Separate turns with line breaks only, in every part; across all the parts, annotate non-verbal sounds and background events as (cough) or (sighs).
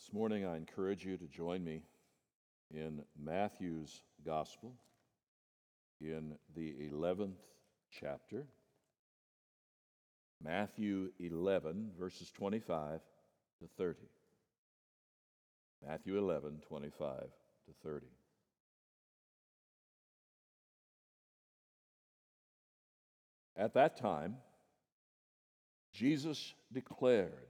This morning, I encourage you to join me in Matthew's Gospel in the 11th chapter. Matthew 11, verses 25 to 30. Matthew 11, 25 to 30. At that time, Jesus declared,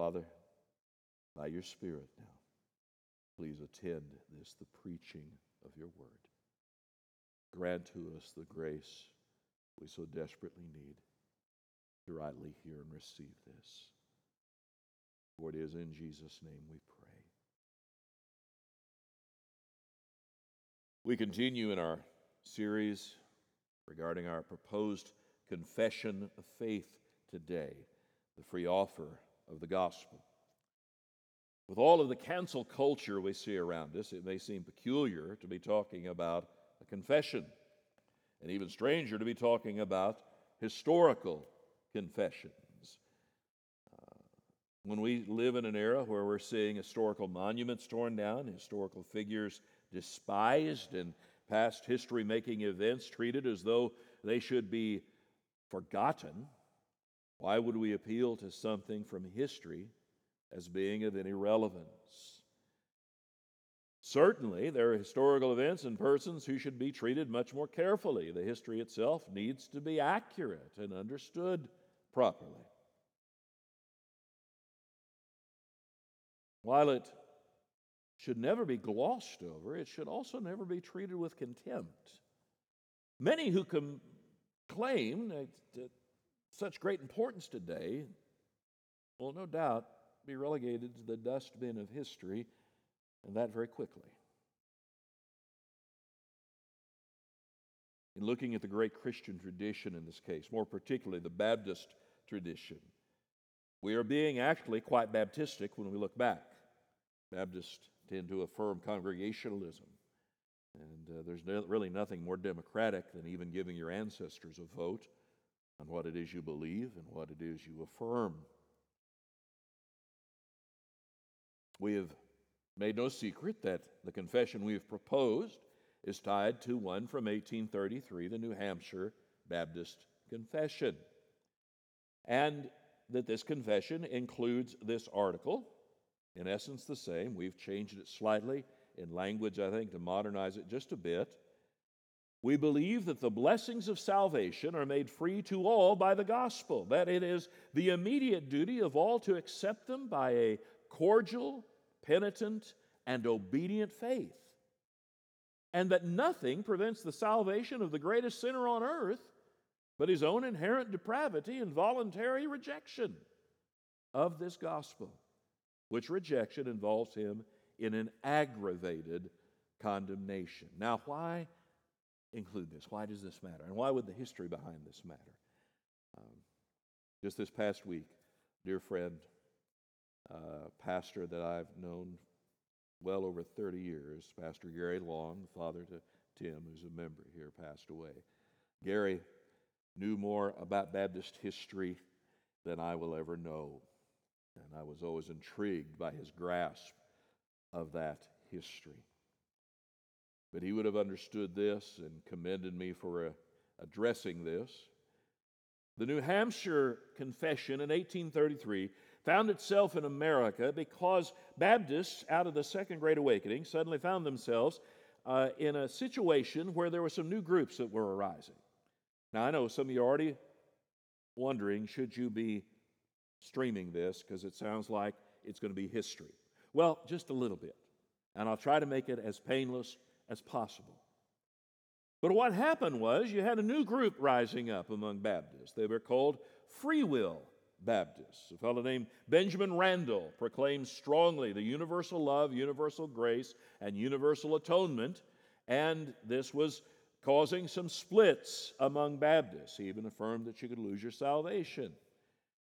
Father, by your Spirit now, please attend this, the preaching of your word. Grant to us the grace we so desperately need to rightly hear and receive this. For it is in Jesus' name we pray. We continue in our series regarding our proposed confession of faith today, the free offer of the gospel. With all of the cancel culture we see around us, it may seem peculiar to be talking about a confession, and even stranger to be talking about historical confessions. Uh, when we live in an era where we're seeing historical monuments torn down, historical figures despised, and past history making events treated as though they should be forgotten, why would we appeal to something from history as being of any relevance? Certainly, there are historical events and persons who should be treated much more carefully. The history itself needs to be accurate and understood properly. While it should never be glossed over, it should also never be treated with contempt. Many who com- claim that such great importance today will no doubt be relegated to the dustbin of history, and that very quickly. In looking at the great Christian tradition in this case, more particularly the Baptist tradition, we are being actually quite Baptistic when we look back. Baptists tend to affirm congregationalism. And uh, there's no, really nothing more democratic than even giving your ancestors a vote on what it is you believe and what it is you affirm. We have made no secret that the confession we have proposed is tied to one from 1833, the New Hampshire Baptist Confession. And that this confession includes this article, in essence the same. We've changed it slightly in language, I think, to modernize it just a bit. We believe that the blessings of salvation are made free to all by the gospel, that it is the immediate duty of all to accept them by a cordial, penitent, and obedient faith, and that nothing prevents the salvation of the greatest sinner on earth but his own inherent depravity and voluntary rejection of this gospel, which rejection involves him in an aggravated condemnation. Now, why? Include this? Why does this matter? And why would the history behind this matter? Um, just this past week, dear friend, uh, pastor that I've known well over 30 years, Pastor Gary Long, father to Tim, who's a member here, passed away. Gary knew more about Baptist history than I will ever know. And I was always intrigued by his grasp of that history. But he would have understood this and commended me for uh, addressing this. The New Hampshire Confession in 1833 found itself in America because Baptists, out of the Second Great Awakening, suddenly found themselves uh, in a situation where there were some new groups that were arising. Now, I know some of you are already wondering should you be streaming this because it sounds like it's going to be history. Well, just a little bit. And I'll try to make it as painless as possible. But what happened was you had a new group rising up among Baptists. They were called Free Will Baptists. A fellow named Benjamin Randall proclaimed strongly the universal love, universal grace, and universal atonement, and this was causing some splits among Baptists. He even affirmed that you could lose your salvation.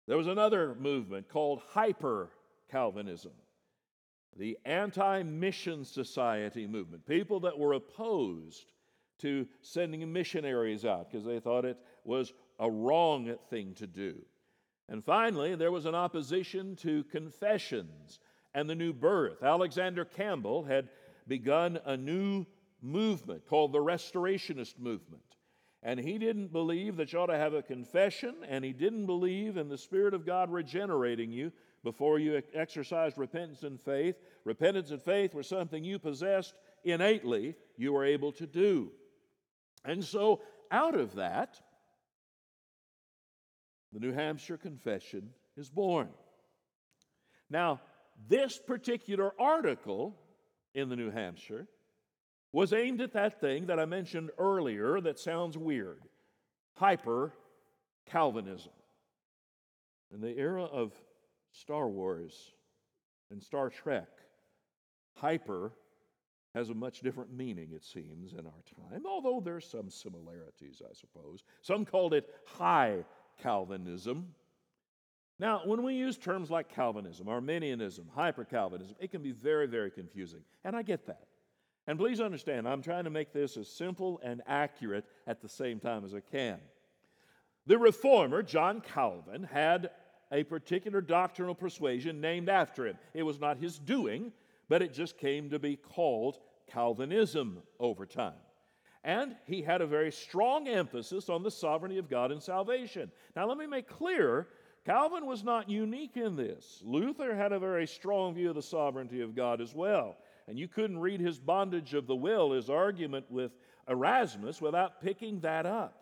There was another movement called Hyper Calvinism, the anti mission society movement, people that were opposed to sending missionaries out because they thought it was a wrong thing to do. And finally, there was an opposition to confessions and the new birth. Alexander Campbell had begun a new movement called the Restorationist movement. And he didn't believe that you ought to have a confession, and he didn't believe in the Spirit of God regenerating you before you exercised repentance and faith. Repentance and faith were something you possessed innately, you were able to do. And so, out of that, the New Hampshire Confession is born. Now, this particular article in the New Hampshire was aimed at that thing that I mentioned earlier that sounds weird hyper Calvinism. In the era of Star Wars and Star Trek, hyper has a much different meaning, it seems, in our time, although there's some similarities, I suppose. Some called it high Calvinism. Now, when we use terms like Calvinism, Arminianism, hyper Calvinism, it can be very, very confusing. And I get that. And please understand, I'm trying to make this as simple and accurate at the same time as I can. The reformer, John Calvin, had a particular doctrinal persuasion named after him. It was not his doing, but it just came to be called Calvinism over time. And he had a very strong emphasis on the sovereignty of God and salvation. Now, let me make clear Calvin was not unique in this. Luther had a very strong view of the sovereignty of God as well. And you couldn't read his bondage of the will, his argument with Erasmus, without picking that up.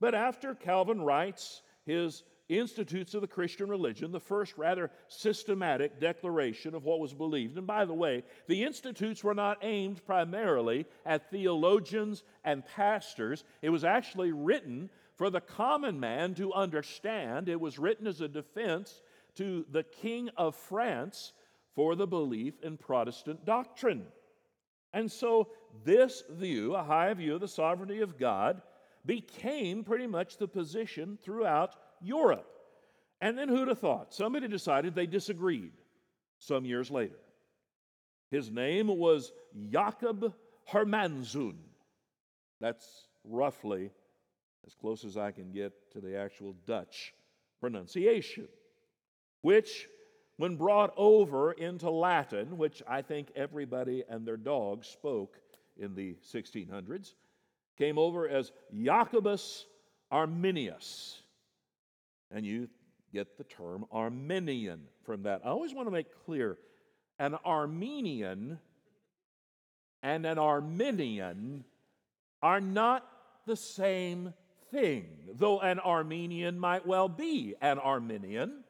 But after Calvin writes his Institutes of the Christian Religion, the first rather systematic declaration of what was believed. And by the way, the Institutes were not aimed primarily at theologians and pastors, it was actually written for the common man to understand. It was written as a defense to the King of France for the belief in Protestant doctrine. And so, this view, a high view of the sovereignty of God, became pretty much the position throughout Europe. And then who'd have thought? Somebody decided they disagreed some years later. His name was Jacob Hermanzoon. That's roughly as close as I can get to the actual Dutch pronunciation, which when brought over into Latin, which I think everybody and their dog spoke in the 1600s, came over as Jacobus Arminius. And you get the term Arminian from that. I always want to make clear an Armenian and an Arminian are not the same thing, though an Armenian might well be an Arminian.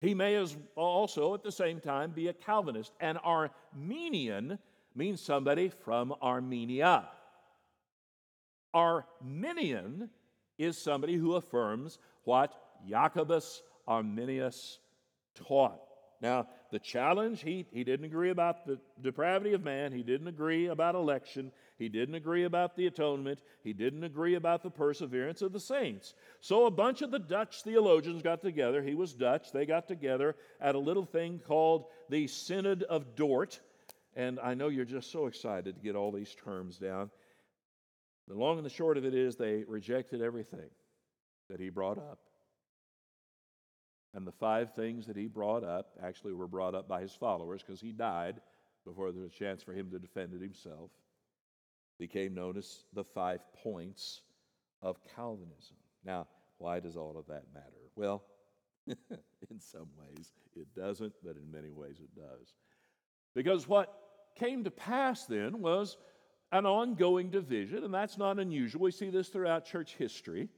He may as also at the same time be a Calvinist. An Armenian means somebody from Armenia. Arminian is somebody who affirms what Jacobus Arminius taught. Now, the challenge, he, he didn't agree about the depravity of man. He didn't agree about election. He didn't agree about the atonement. He didn't agree about the perseverance of the saints. So a bunch of the Dutch theologians got together. He was Dutch. They got together at a little thing called the Synod of Dort. And I know you're just so excited to get all these terms down. The long and the short of it is they rejected everything that he brought up. And the five things that he brought up actually were brought up by his followers because he died before there was a chance for him to defend it himself became known as the five points of Calvinism. Now, why does all of that matter? Well, (laughs) in some ways it doesn't, but in many ways it does. Because what came to pass then was an ongoing division, and that's not unusual. We see this throughout church history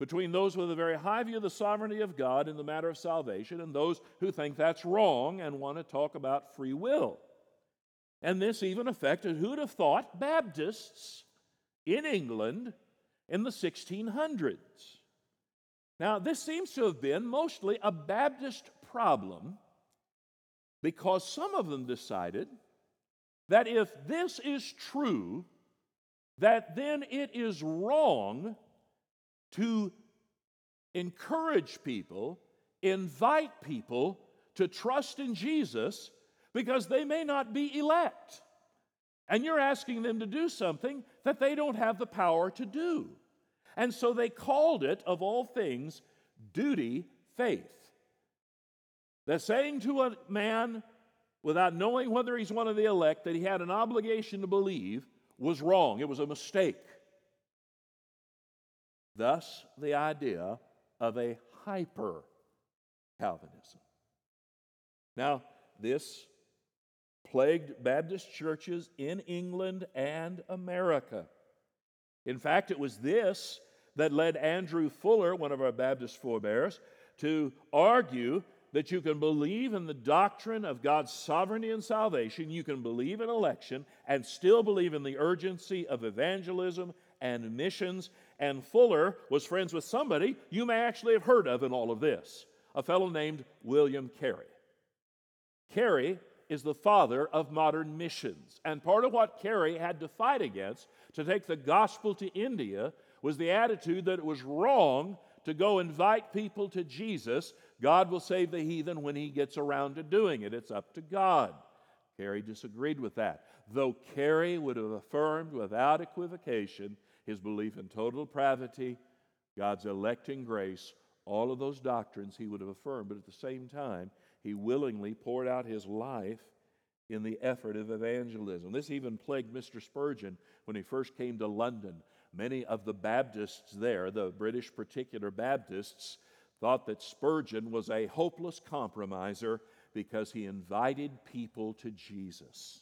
between those with a very high view of the sovereignty of God in the matter of salvation and those who think that's wrong and want to talk about free will. And this even affected, who'd have thought, Baptists in England in the 1600s. Now, this seems to have been mostly a Baptist problem because some of them decided that if this is true, that then it is wrong to encourage people, invite people to trust in Jesus because they may not be elect. And you're asking them to do something that they don't have the power to do. And so they called it, of all things, duty faith. That saying to a man, without knowing whether he's one of the elect, that he had an obligation to believe was wrong. It was a mistake. Thus, the idea of a hyper Calvinism. Now, this plagued Baptist churches in England and America. In fact, it was this that led Andrew Fuller, one of our Baptist forebears, to argue that you can believe in the doctrine of God's sovereignty and salvation, you can believe in election, and still believe in the urgency of evangelism and missions. And Fuller was friends with somebody you may actually have heard of in all of this a fellow named William Carey. Carey is the father of modern missions. And part of what Carey had to fight against to take the gospel to India was the attitude that it was wrong to go invite people to Jesus. God will save the heathen when he gets around to doing it. It's up to God. Carey disagreed with that, though Carey would have affirmed without equivocation his belief in total depravity, God's electing grace, all of those doctrines he would have affirmed, but at the same time, he willingly poured out his life in the effort of evangelism. This even plagued Mr. Spurgeon when he first came to London. Many of the Baptists there, the British particular Baptists, thought that Spurgeon was a hopeless compromiser because he invited people to Jesus.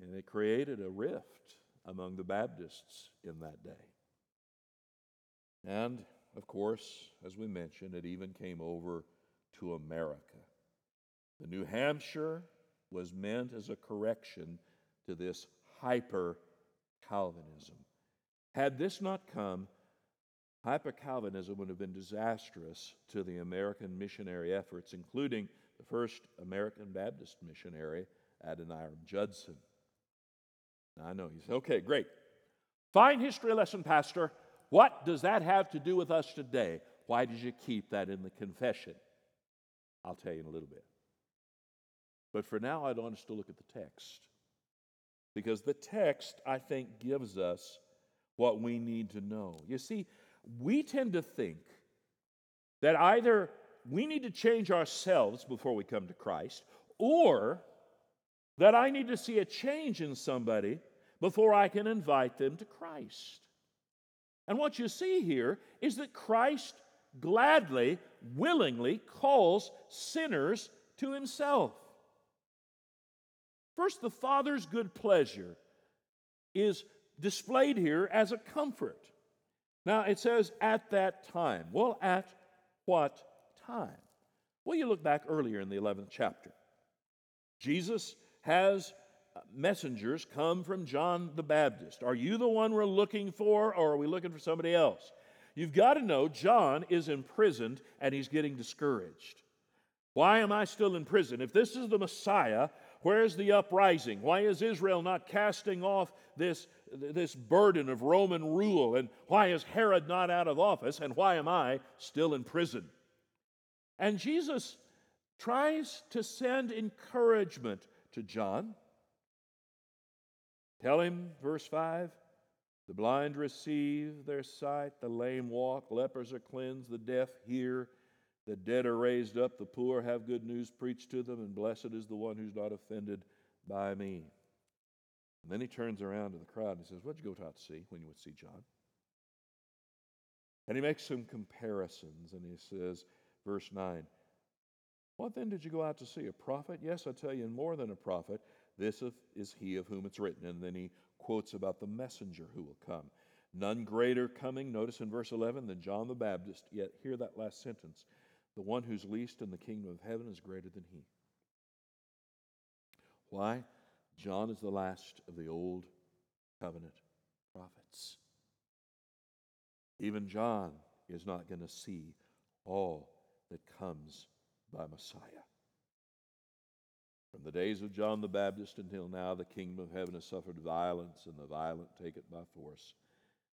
And it created a rift among the Baptists in that day. And, of course, as we mentioned, it even came over to America. The New Hampshire was meant as a correction to this hyper Calvinism. Had this not come, hyper Calvinism would have been disastrous to the American missionary efforts, including the first American Baptist missionary, Adoniram Judson. I know you say, okay, great. Fine history lesson, Pastor. What does that have to do with us today? Why did you keep that in the confession? I'll tell you in a little bit. But for now, I'd want us to look at the text. Because the text, I think, gives us what we need to know. You see, we tend to think that either we need to change ourselves before we come to Christ, or that I need to see a change in somebody before I can invite them to Christ. And what you see here is that Christ gladly, willingly calls sinners to himself. First, the Father's good pleasure is displayed here as a comfort. Now, it says at that time. Well, at what time? Well, you look back earlier in the 11th chapter. Jesus has messengers come from John the Baptist. Are you the one we're looking for, or are we looking for somebody else? You've got to know John is imprisoned and he's getting discouraged. Why am I still in prison? If this is the Messiah, Where's the uprising? Why is Israel not casting off this, this burden of Roman rule? And why is Herod not out of office? And why am I still in prison? And Jesus tries to send encouragement to John. Tell him, verse 5 the blind receive their sight, the lame walk, lepers are cleansed, the deaf hear the dead are raised up, the poor have good news preached to them, and blessed is the one who's not offended by me. And then he turns around to the crowd and he says, What'd you go out to see when you would see John? And he makes some comparisons, and he says, verse 9, What then did you go out to see? A prophet? Yes, I tell you, more than a prophet. This is he of whom it's written. And then he quotes about the messenger who will come. None greater coming, notice in verse 11, than John the Baptist. Yet, hear that last sentence the one who's least in the kingdom of heaven is greater than he. Why? John is the last of the old covenant prophets. Even John is not going to see all that comes by Messiah. From the days of John the Baptist until now, the kingdom of heaven has suffered violence, and the violent take it by force.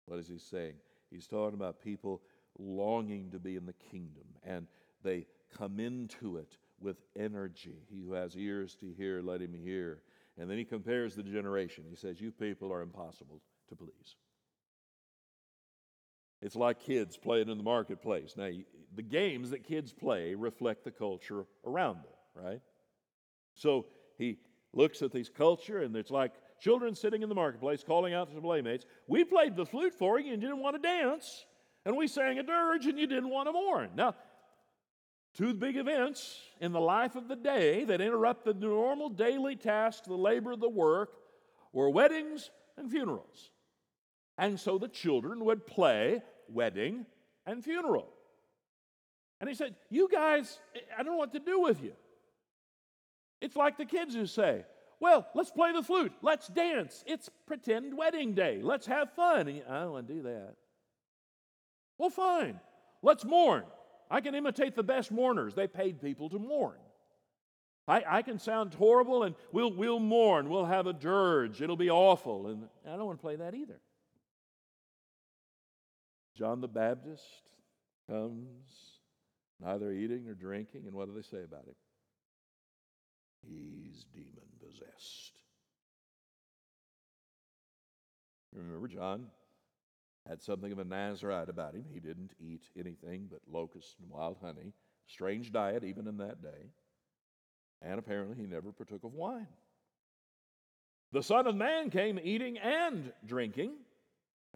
What is he saying? He's talking about people longing to be in the kingdom, and they come into it with energy. He who has ears to hear, let him hear. And then he compares the generation. He says, You people are impossible to please. It's like kids playing in the marketplace. Now, the games that kids play reflect the culture around them, right? So he looks at this culture, and it's like children sitting in the marketplace calling out to playmates, We played the flute for you and you didn't want to dance, and we sang a dirge and you didn't want to mourn. Now, two big events in the life of the day that interrupt the normal daily tasks, the labor, the work, were weddings and funerals. And so the children would play wedding and funeral. And he said, You guys, I don't know what to do with you. It's like the kids who say, Well, let's play the flute, let's dance. It's pretend wedding day, let's have fun. And I don't want to do that. Well, fine, let's mourn. I can imitate the best mourners. They paid people to mourn. I, I can sound horrible and we'll, we'll mourn. We'll have a dirge. It'll be awful. And I don't want to play that either. John the Baptist comes, neither eating nor drinking. And what do they say about him? He's demon possessed. Remember, John had something of a Nazarite about him. He didn't eat anything but locusts and wild honey. Strange diet, even in that day. And apparently, he never partook of wine. The Son of Man came eating and drinking.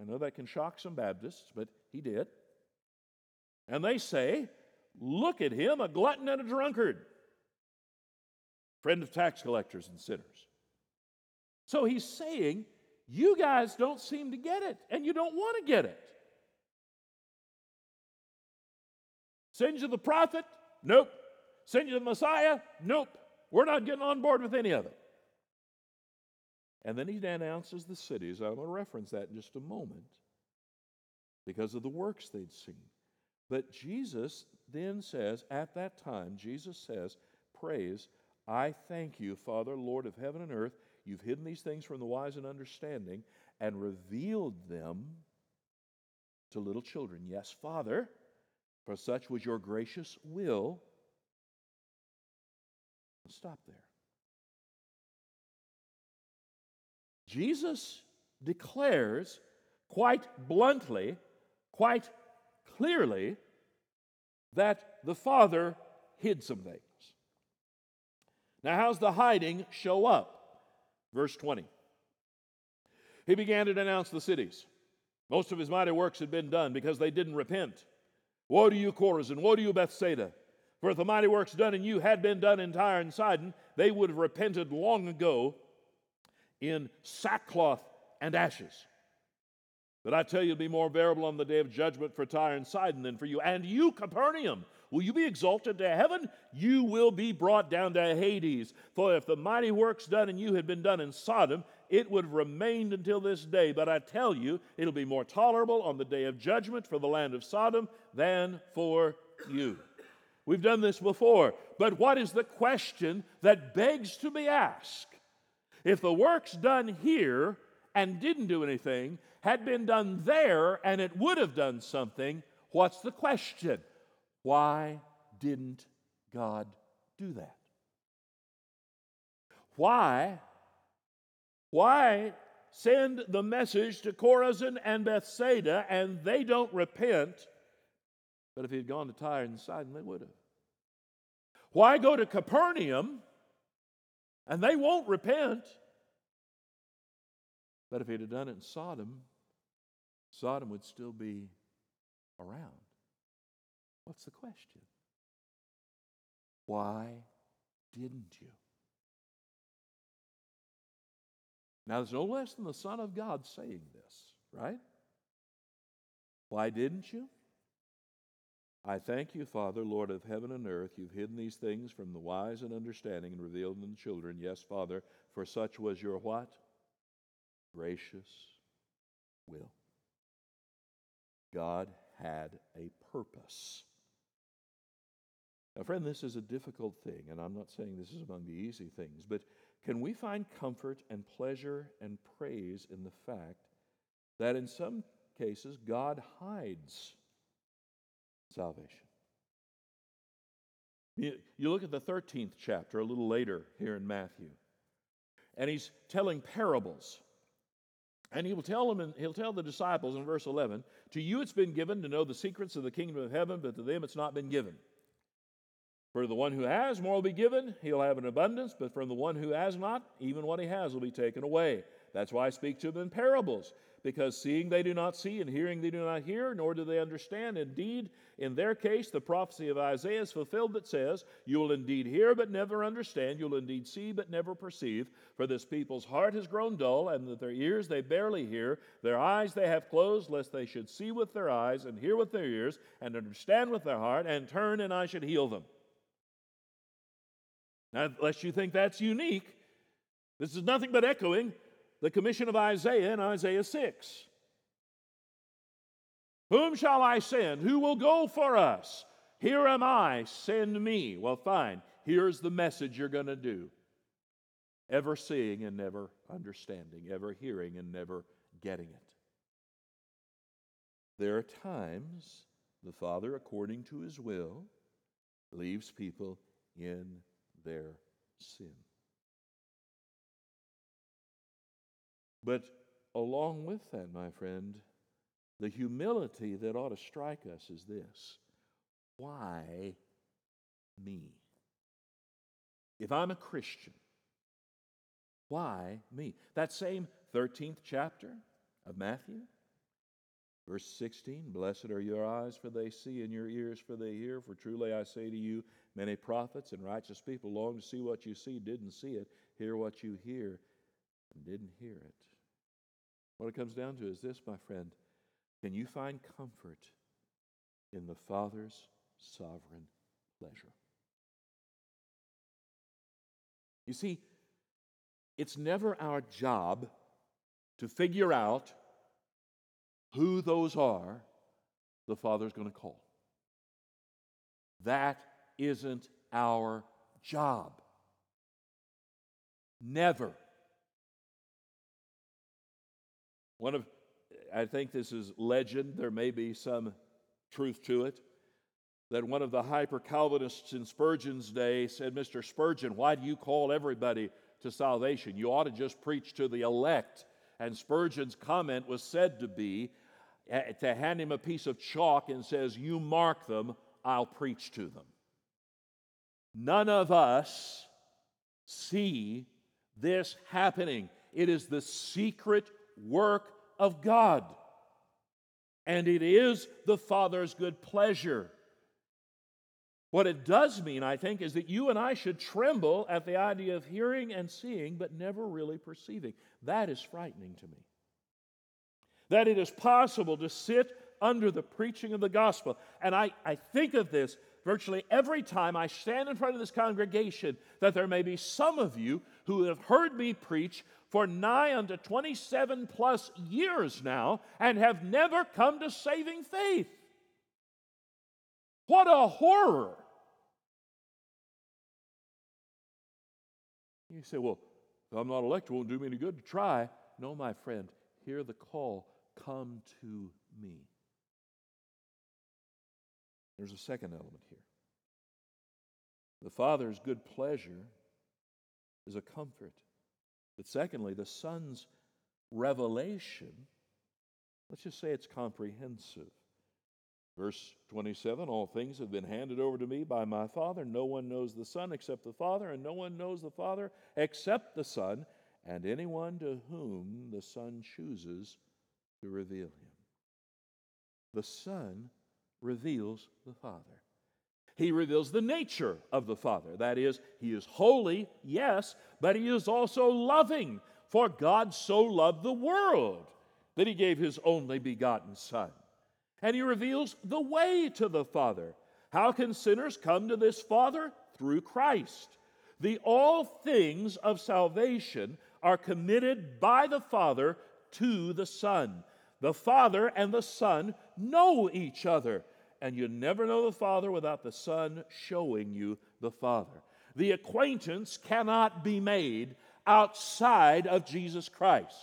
I know that can shock some Baptists, but he did. And they say, Look at him, a glutton and a drunkard, friend of tax collectors and sinners. So he's saying you guys don't seem to get it, and you don't want to get it. Send you the prophet? Nope. Send you the Messiah? Nope. We're not getting on board with any of it. And then he announces the cities. I'm going to reference that in just a moment because of the works they'd seen. But Jesus then says, at that time, Jesus says, Praise, I thank you, Father, Lord of heaven and earth, You've hidden these things from the wise and understanding and revealed them to little children. Yes, Father, for such was your gracious will. Stop there. Jesus declares quite bluntly, quite clearly, that the Father hid some things. Now, how's the hiding show up? Verse 20. He began to denounce the cities. Most of his mighty works had been done because they didn't repent. Woe to you, Chorazin! Woe to you, Bethsaida! For if the mighty works done in you had been done in Tyre and Sidon, they would have repented long ago in sackcloth and ashes. But I tell you, it'll be more bearable on the day of judgment for Tyre and Sidon than for you. And you, Capernaum, will you be exalted to heaven? You will be brought down to Hades. For if the mighty works done in you had been done in Sodom, it would have remained until this day. But I tell you, it'll be more tolerable on the day of judgment for the land of Sodom than for you. We've done this before. But what is the question that begs to be asked? If the works done here and didn't do anything, had been done there and it would have done something, what's the question? Why didn't God do that? Why? Why send the message to Chorazin and Bethsaida and they don't repent? But if he had gone to Tyre and Sidon, they would have. Why go to Capernaum and they won't repent? But if he'd have done it in Sodom, Sodom would still be around. What's the question? Why didn't you? Now, there's no less than the Son of God saying this, right? Why didn't you? I thank you, Father, Lord of heaven and earth. You've hidden these things from the wise and understanding and revealed them to children. Yes, Father, for such was your what? Gracious will. God had a purpose. Now, friend, this is a difficult thing, and I'm not saying this is among the easy things, but can we find comfort and pleasure and praise in the fact that in some cases God hides salvation? You, look at the 13th chapter a little later here in Matthew, and he's telling parables. And he will tell them, and he'll tell the disciples in verse 11, To you it's been given to know the secrets of the kingdom of heaven, but to them it's not been given. For the one who has, more will be given, he'll have an abundance, but from the one who has not, even what he has will be taken away. That's why I speak to them in parables, because seeing they do not see, and hearing they do not hear, nor do they understand. Indeed, in their case, the prophecy of Isaiah is fulfilled that says, You will indeed hear, but never understand. You will indeed see, but never perceive. For this people's heart has grown dull, and with their ears they barely hear. Their eyes they have closed, lest they should see with their eyes, and hear with their ears, and understand with their heart, and turn, and I should heal them. Now, unless you think that's unique, this is nothing but echoing the commission of Isaiah in Isaiah 6. Whom shall I send? Who will go for us? Here am I, send me. Well, fine. Here's the message you're going to do ever seeing and never understanding, ever hearing and never getting it. There are times the Father, according to his will, leaves people in their sin. But along with that, my friend, the humility that ought to strike us is this why me? If I'm a Christian, why me? That same 13th chapter of Matthew, verse 16 Blessed are your eyes, for they see, and your ears, for they hear. For truly I say to you, many prophets and righteous people long to see what you see, didn't see it, hear what you hear, didn't hear it. What it comes down to is this, my friend can you find comfort in the Father's sovereign pleasure? You see, it's never our job to figure out who those are the Father's going to call. That isn't our job. Never. One of I think this is legend, there may be some truth to it, that one of the hyper Calvinists in Spurgeon's day said, Mr. Spurgeon, why do you call everybody to salvation? You ought to just preach to the elect. And Spurgeon's comment was said to be eh, to hand him a piece of chalk and says, You mark them, I'll preach to them. None of us see this happening. It is the secret work of God. And it is the Father's good pleasure. What it does mean, I think, is that you and I should tremble at the idea of hearing and seeing, but never really perceiving. That is frightening to me. That it is possible to sit under the preaching of the gospel. And I, I think of this virtually every time I stand in front of this congregation, that there may be some of you who have heard me preach for nigh unto 27 plus years now and have never come to saving faith. What a horror! You say, well, if I'm not elected, it won't do me any good to try. No, my friend, hear the call come to me. There's a second element here. The Father's good pleasure is a comfort. But secondly, the Son's revelation, let's just say it's comprehensive. Verse 27 All things have been handed over to me by my Father. No one knows the Son except the Father, and no one knows the Father except the Son, and anyone to whom the Son chooses to reveal him. The Son reveals the Father. He reveals the nature of the Father. That is, He is holy, yes, but He is also loving. For God so loved the world that He gave His only begotten Son. And He reveals the way to the Father. How can sinners come to this Father? Through Christ. The all things of salvation are committed by the Father to the Son. The Father and the Son know each other and you never know the Father without the Son showing you the Father. The acquaintance cannot be made outside of Jesus Christ.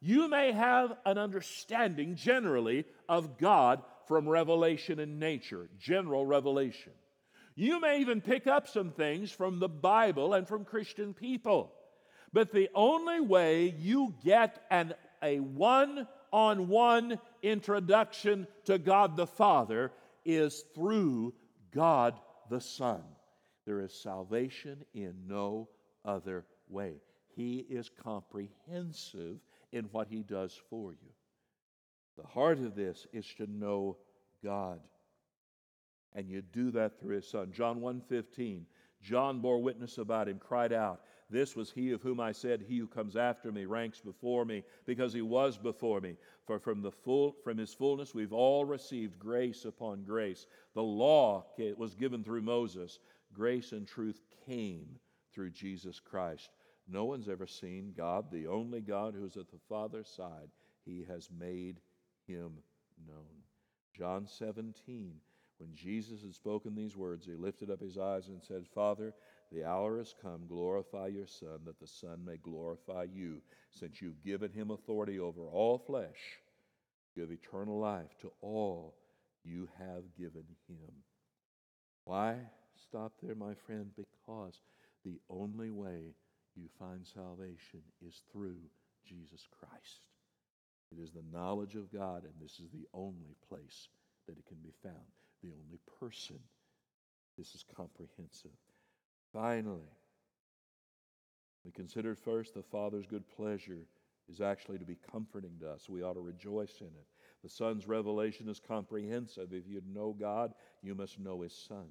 You may have an understanding generally of God from revelation in nature, general revelation. You may even pick up some things from the Bible and from Christian people. But the only way you get an, a one on one introduction to God the Father is through God the Son. There is salvation in no other way. He is comprehensive in what He does for you. The heart of this is to know God. And you do that through His Son. John 1:15. John bore witness about him, cried out, this was he of whom I said, He who comes after me ranks before me, because he was before me. For from, the full, from his fullness we've all received grace upon grace. The law was given through Moses, grace and truth came through Jesus Christ. No one's ever seen God, the only God who's at the Father's side. He has made him known. John 17, when Jesus had spoken these words, he lifted up his eyes and said, Father, the hour has come. Glorify your Son, that the Son may glorify you, since you've given him authority over all flesh. Give eternal life to all you have given him. Why stop there, my friend? Because the only way you find salvation is through Jesus Christ. It is the knowledge of God, and this is the only place that it can be found, the only person. This is comprehensive. Finally, we considered first the Father's good pleasure is actually to be comforting to us. We ought to rejoice in it. The Son's revelation is comprehensive. If you know God, you must know His Son.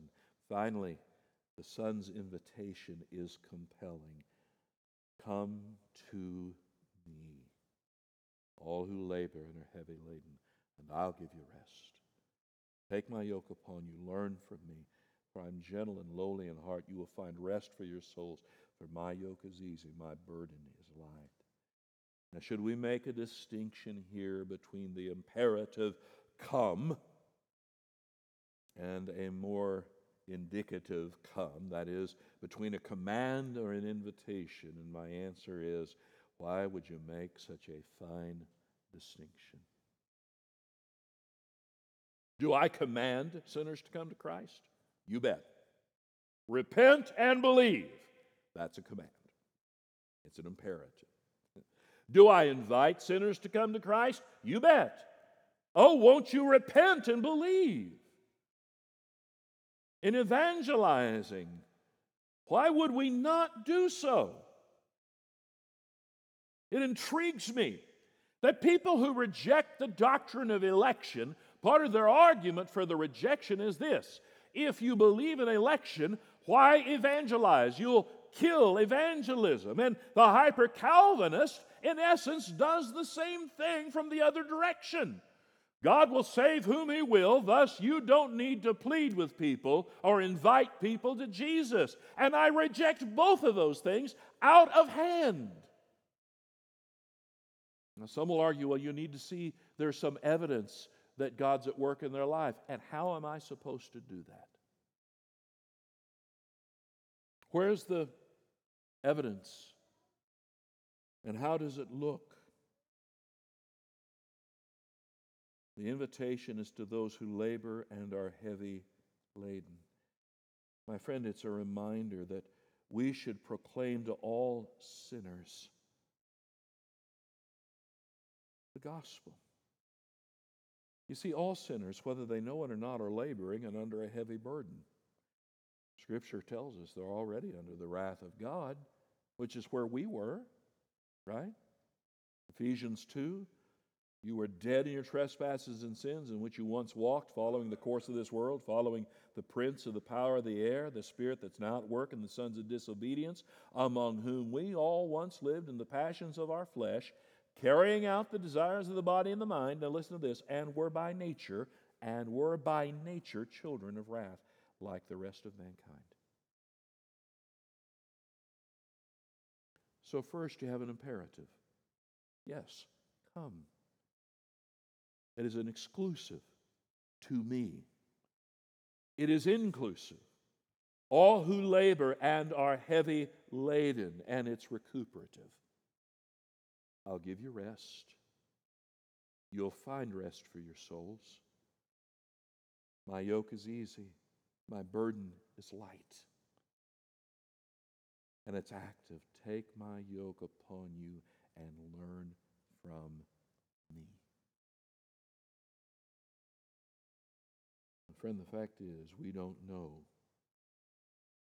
Finally, the Son's invitation is compelling. Come to me, all who labor and are heavy laden, and I'll give you rest. Take my yoke upon you, learn from me for I'm gentle and lowly in heart. You will find rest for your souls. For my yoke is easy, my burden is light. Now, should we make a distinction here between the imperative come and a more indicative come, that is, between a command or an invitation? And my answer is why would you make such a fine distinction? Do I command sinners to come to Christ? You bet. Repent and believe. That's a command, it's an imperative. Do I invite sinners to come to Christ? You bet. Oh, won't you repent and believe? In evangelizing, why would we not do so? It intrigues me that people who reject the doctrine of election, part of their argument for the rejection is this if you believe in election, why evangelize? You'll kill evangelism. And the hyper Calvinist, in essence, does the same thing from the other direction. God will save whom He will, thus, you don't need to plead with people or invite people to Jesus. And I reject both of those things out of hand. Now, some will argue, well, you need to see there's some evidence that God's at work in their life. And how am I supposed to do that? Where's the evidence? And how does it look? The invitation is to those who labor and are heavy laden. My friend, it's a reminder that we should proclaim to all sinners the gospel. You see, all sinners, whether they know it or not, are laboring and under a heavy burden. Scripture tells us they're already under the wrath of God, which is where we were, right? Ephesians 2 You were dead in your trespasses and sins in which you once walked, following the course of this world, following the prince of the power of the air, the spirit that's now at work in the sons of disobedience, among whom we all once lived in the passions of our flesh, carrying out the desires of the body and the mind. Now listen to this, and were by nature, and were by nature children of wrath, like the rest of mankind. So, first, you have an imperative. Yes, come. It is an exclusive to me. It is inclusive. All who labor and are heavy laden, and it's recuperative. I'll give you rest. You'll find rest for your souls. My yoke is easy, my burden is light. And it's active. Take my yoke upon you and learn from me. Friend, the fact is, we don't know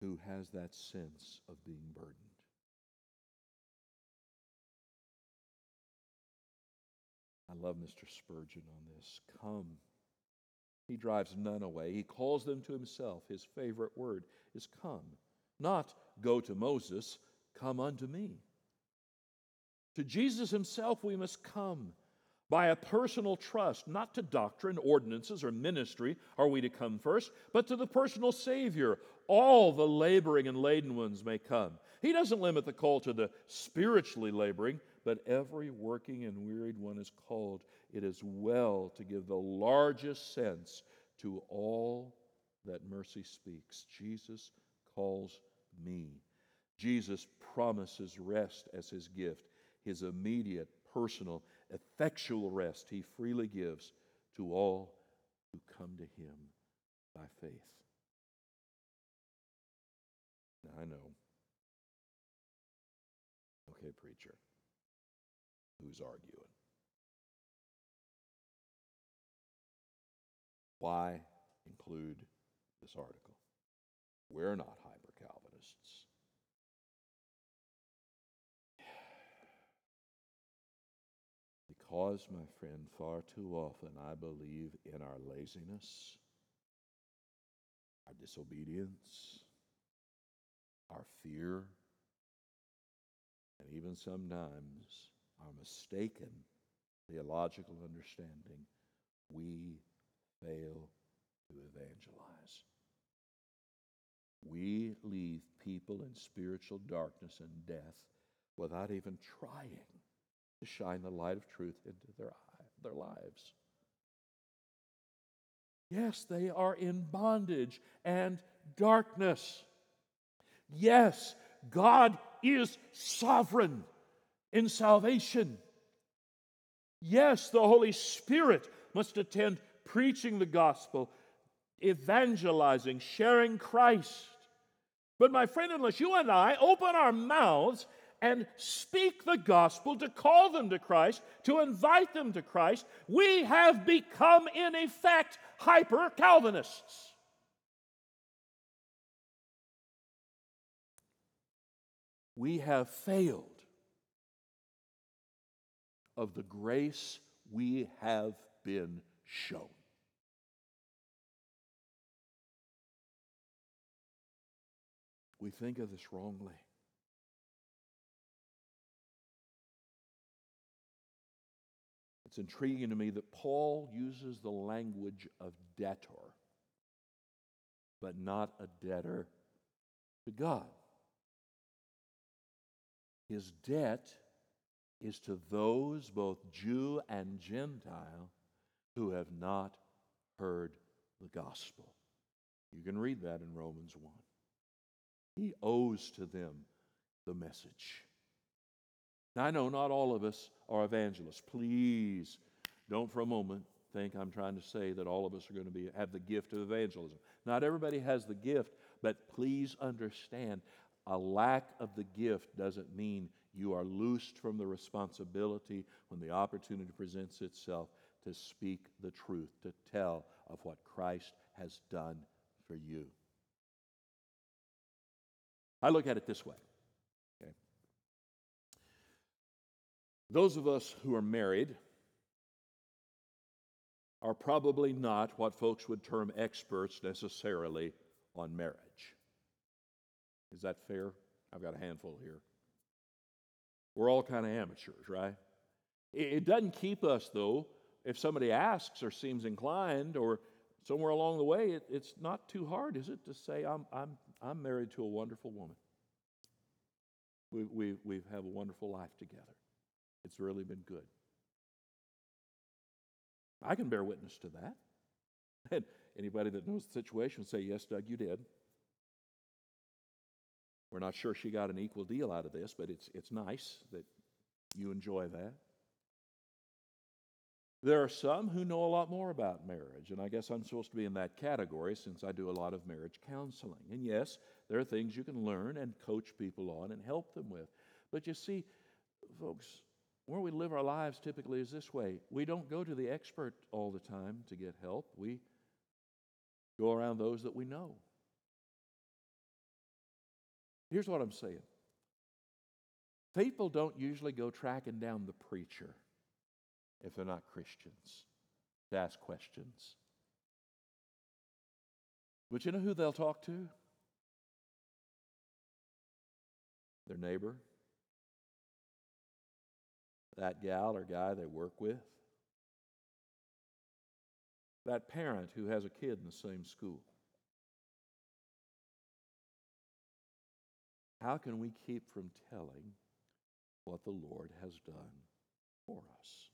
who has that sense of being burdened. I love Mr. Spurgeon on this. Come. He drives none away. He calls them to himself. His favorite word is come. Not go to Moses, come unto me. To Jesus himself we must come by a personal trust, not to doctrine, ordinances, or ministry are we to come first, but to the personal Savior. All the laboring and laden ones may come. He doesn't limit the call to the spiritually laboring, but every working and wearied one is called. It is well to give the largest sense to all that mercy speaks. Jesus calls me. Jesus promises rest as his gift, his immediate, personal, effectual rest he freely gives to all who come to him by faith. I know. Okay, preacher, who's arguing? Why include this article? We're not hyper Calvinists. (sighs) Because, my friend, far too often I believe in our laziness, our disobedience, our fear, and even sometimes our mistaken theological understanding, we fail to evangelize. We leave people in spiritual darkness and death without even trying to shine the light of truth into their, their lives. Yes, they are in bondage and darkness. Yes, God is sovereign in salvation. Yes, the Holy Spirit must attend preaching the gospel, evangelizing, sharing Christ. But, my friend, unless you and I open our mouths and speak the gospel, to call them to Christ, to invite them to Christ, we have become, in effect, hyper Calvinists. We have failed of the grace we have been shown. We think of this wrongly. It's intriguing to me that Paul uses the language of debtor, but not a debtor to God. His debt is to those, both Jew and Gentile, who have not heard the gospel. You can read that in Romans 1. He owes to them the message. Now, I know not all of us are evangelists. Please don't for a moment think I'm trying to say that all of us are going to be, have the gift of evangelism. Not everybody has the gift, but please understand a lack of the gift doesn't mean you are loosed from the responsibility when the opportunity presents itself to speak the truth, to tell of what Christ has done for you. I look at it this way Okay? Those of us who are married are probably not what folks would term experts necessarily on marriage. Is that fair? I've got a handful here. We're all kind of amateurs, right? It doesn't keep us, though, if somebody asks or seems inclined or somewhere along the way, it, it's not too hard, is it, to say, I'm, I'm, I'm married to a wonderful woman. We, we, we have a wonderful life together. It's really been good. I can bear witness to that. (laughs) And anybody that knows the situation would say, Yes, Doug, you did. We're not sure she got an equal deal out of this, but it's, it's nice that you enjoy that. There are some who know a lot more about marriage, and I guess I'm supposed to be in that category since I do a lot of marriage counseling. And yes, there are things you can learn and coach people on and help them with. But you see, folks, where we live our lives typically is this way we don't go to the expert all the time to get help, we go around those that we know. Here's what I'm saying people don't usually go tracking down the preacher if they're not Christians to ask questions. But you know who they'll talk to? Their neighbor, that gal or guy they work with, that parent who has a kid in the same school. How can we keep from telling what the Lord has done for us?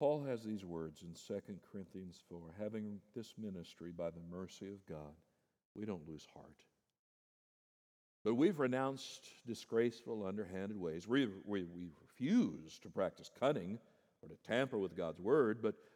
Paul has these words in 2 Corinthians 4 having this ministry by the mercy of God, we don't lose heart. But we've renounced disgraceful, underhanded ways. We, we, we refuse to practice cunning or to tamper with God's word, but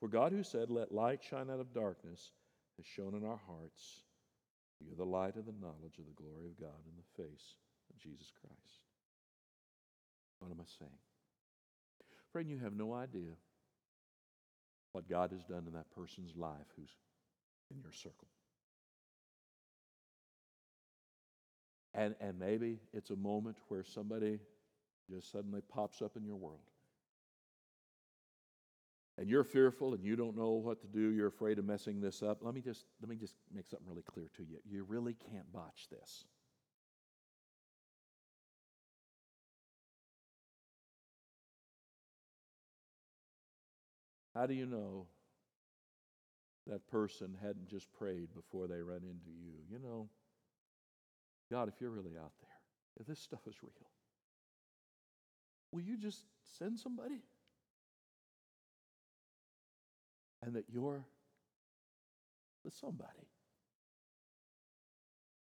For God, who said, Let light shine out of darkness, has shone in our hearts. You're the light of the knowledge of the glory of God in the face of Jesus Christ. What am I saying? Friend, you have no idea what God has done in that person's life who's in your circle. And, and maybe it's a moment where somebody just suddenly pops up in your world. And you're fearful and you don't know what to do, you're afraid of messing this up. Let me just let me just make something really clear to you. You really can't botch this. How do you know that person hadn't just prayed before they run into you? You know, God, if you're really out there, if this stuff is real, will you just send somebody? And that you're the somebody.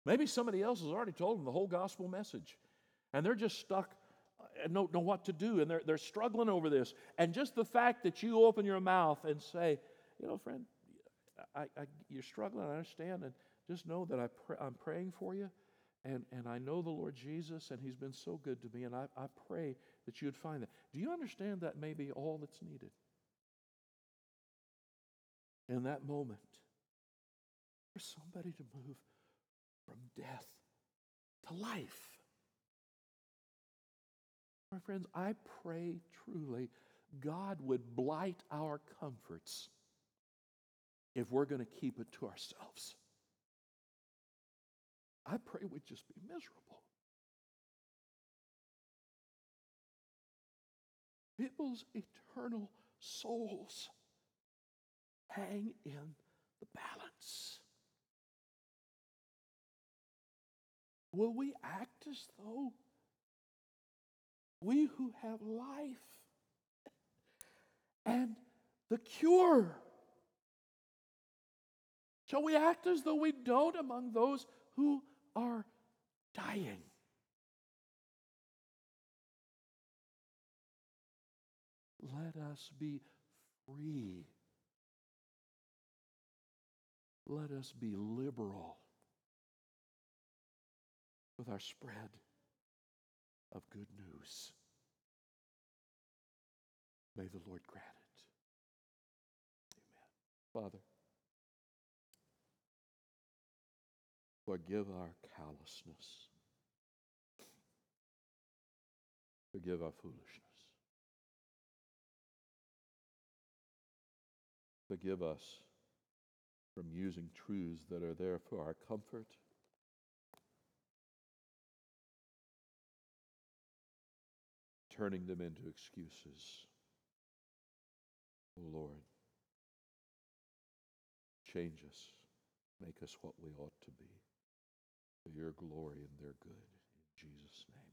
Maybe somebody else has already told them the whole gospel message, and they're just stuck uh, and don't know what to do, and they're, they're struggling over this. And just the fact that you open your mouth and say, you know, friend, I, I, you're struggling, I understand, and just know that I pray, I'm praying for you, and, and I know the Lord Jesus, and He's been so good to me, and I, I pray that you'd find that. Do you understand that may be all that's needed? In that moment, for somebody to move from death to life. My friends, I pray truly God would blight our comforts if we're going to keep it to ourselves. I pray we'd just be miserable. People's eternal souls hang in the balance. Will we act as though we who have life and the cure. Shall we act as though we don't among those who are dying? let us be free. Let us be liberal with our spread of good news. May the Lord grant it. Amen. Father, forgive our callousness, forgive our foolishness. Forgive us from using truths that are there for our comfort. Turning them into excuses. Oh Lord, change us, make us what we ought to be for your glory and their good. In Jesus' name.